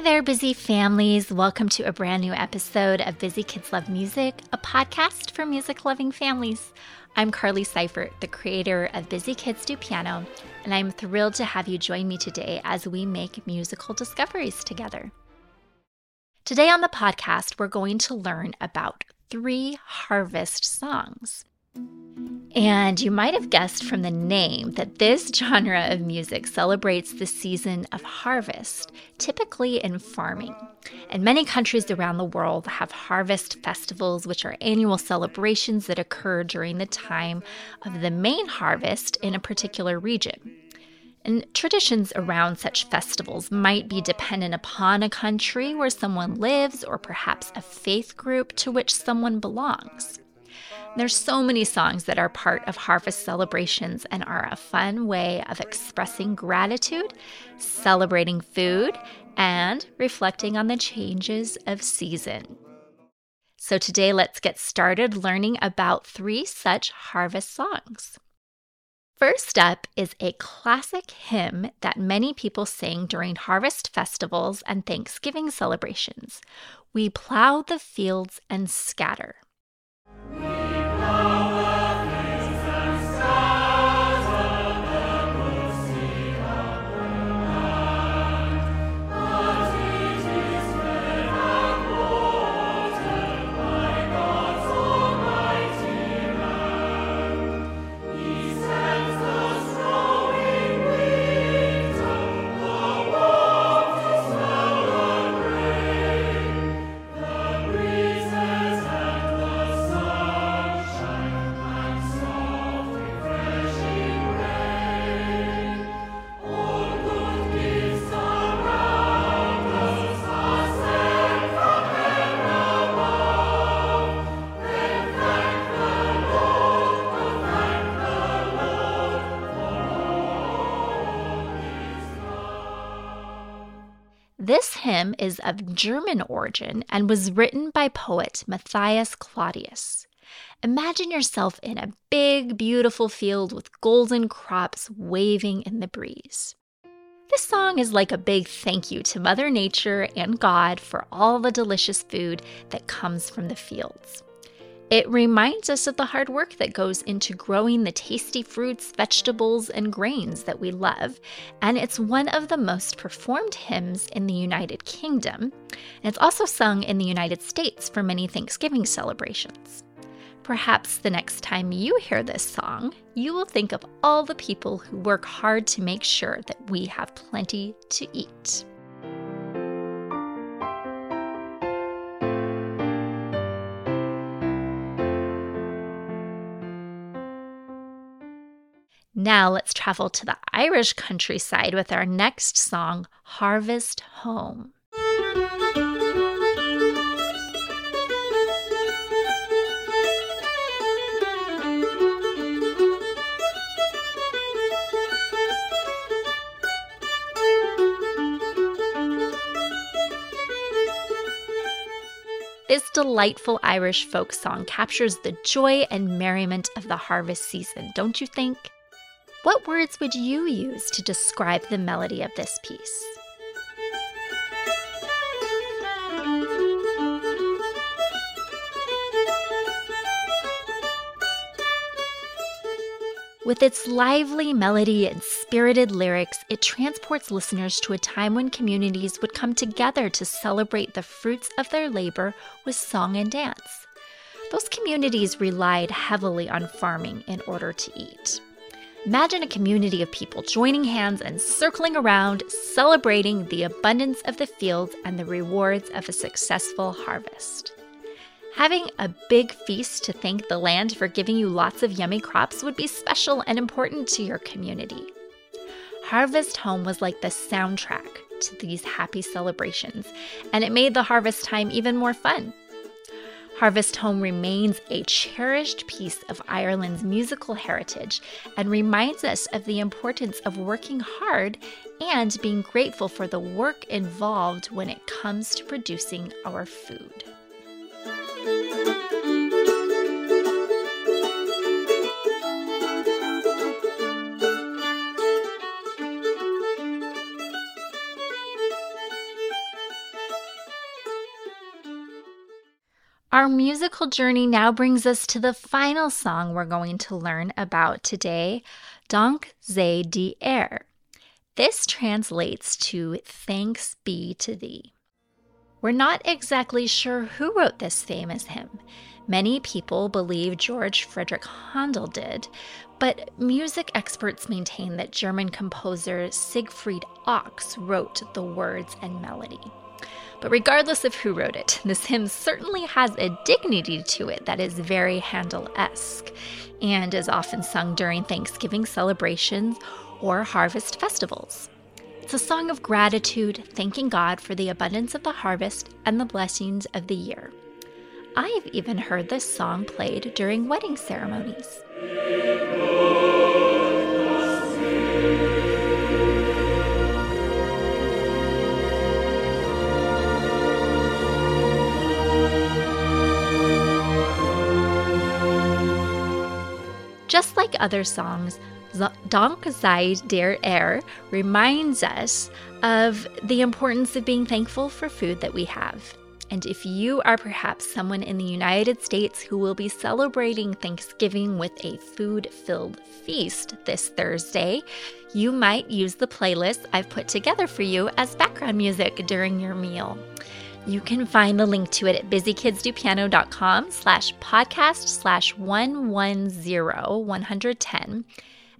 Hey there, busy families. Welcome to a brand new episode of Busy Kids Love Music, a podcast for music loving families. I'm Carly Seifert, the creator of Busy Kids Do Piano, and I'm thrilled to have you join me today as we make musical discoveries together. Today on the podcast, we're going to learn about three harvest songs. And you might have guessed from the name that this genre of music celebrates the season of harvest, typically in farming. And many countries around the world have harvest festivals, which are annual celebrations that occur during the time of the main harvest in a particular region. And traditions around such festivals might be dependent upon a country where someone lives or perhaps a faith group to which someone belongs. There's so many songs that are part of harvest celebrations and are a fun way of expressing gratitude, celebrating food, and reflecting on the changes of season. So today let's get started learning about three such harvest songs. First up is a classic hymn that many people sing during harvest festivals and Thanksgiving celebrations. We plow the fields and scatter. Senhor. This hymn is of German origin and was written by poet Matthias Claudius. Imagine yourself in a big, beautiful field with golden crops waving in the breeze. This song is like a big thank you to Mother Nature and God for all the delicious food that comes from the fields. It reminds us of the hard work that goes into growing the tasty fruits, vegetables, and grains that we love, and it's one of the most performed hymns in the United Kingdom. And it's also sung in the United States for many Thanksgiving celebrations. Perhaps the next time you hear this song, you will think of all the people who work hard to make sure that we have plenty to eat. Now let's travel to the Irish countryside with our next song, Harvest Home. This delightful Irish folk song captures the joy and merriment of the harvest season, don't you think? What words would you use to describe the melody of this piece? With its lively melody and spirited lyrics, it transports listeners to a time when communities would come together to celebrate the fruits of their labor with song and dance. Those communities relied heavily on farming in order to eat. Imagine a community of people joining hands and circling around, celebrating the abundance of the fields and the rewards of a successful harvest. Having a big feast to thank the land for giving you lots of yummy crops would be special and important to your community. Harvest Home was like the soundtrack to these happy celebrations, and it made the harvest time even more fun. Harvest Home remains a cherished piece of Ireland's musical heritage and reminds us of the importance of working hard and being grateful for the work involved when it comes to producing our food. Our musical journey now brings us to the final song we're going to learn about today, Dank sei dir. Er. This translates to Thanks be to thee. We're not exactly sure who wrote this famous hymn. Many people believe George Frederick Handel did, but music experts maintain that German composer Siegfried Ochs wrote the words and melody. But regardless of who wrote it, this hymn certainly has a dignity to it that is very Handel esque and is often sung during Thanksgiving celebrations or harvest festivals. It's a song of gratitude, thanking God for the abundance of the harvest and the blessings of the year. I've even heard this song played during wedding ceremonies. Like other songs, Dank sei der er reminds us of the importance of being thankful for food that we have. And if you are perhaps someone in the United States who will be celebrating Thanksgiving with a food filled feast this Thursday, you might use the playlist I've put together for you as background music during your meal. You can find the link to it at busykidsdopiano.com slash podcast slash 110 110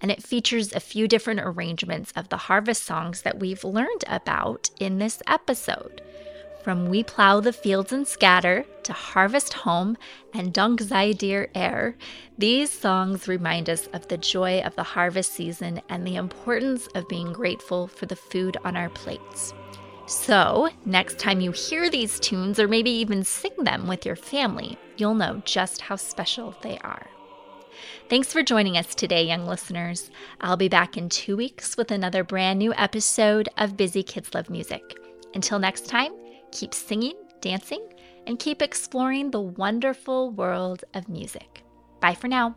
and it features a few different arrangements of the harvest songs that we've learned about in this episode. From We Plow the Fields and Scatter to Harvest Home and Dank sei dir er, these songs remind us of the joy of the harvest season and the importance of being grateful for the food on our plates. So, next time you hear these tunes or maybe even sing them with your family, you'll know just how special they are. Thanks for joining us today, young listeners. I'll be back in two weeks with another brand new episode of Busy Kids Love Music. Until next time, keep singing, dancing, and keep exploring the wonderful world of music. Bye for now.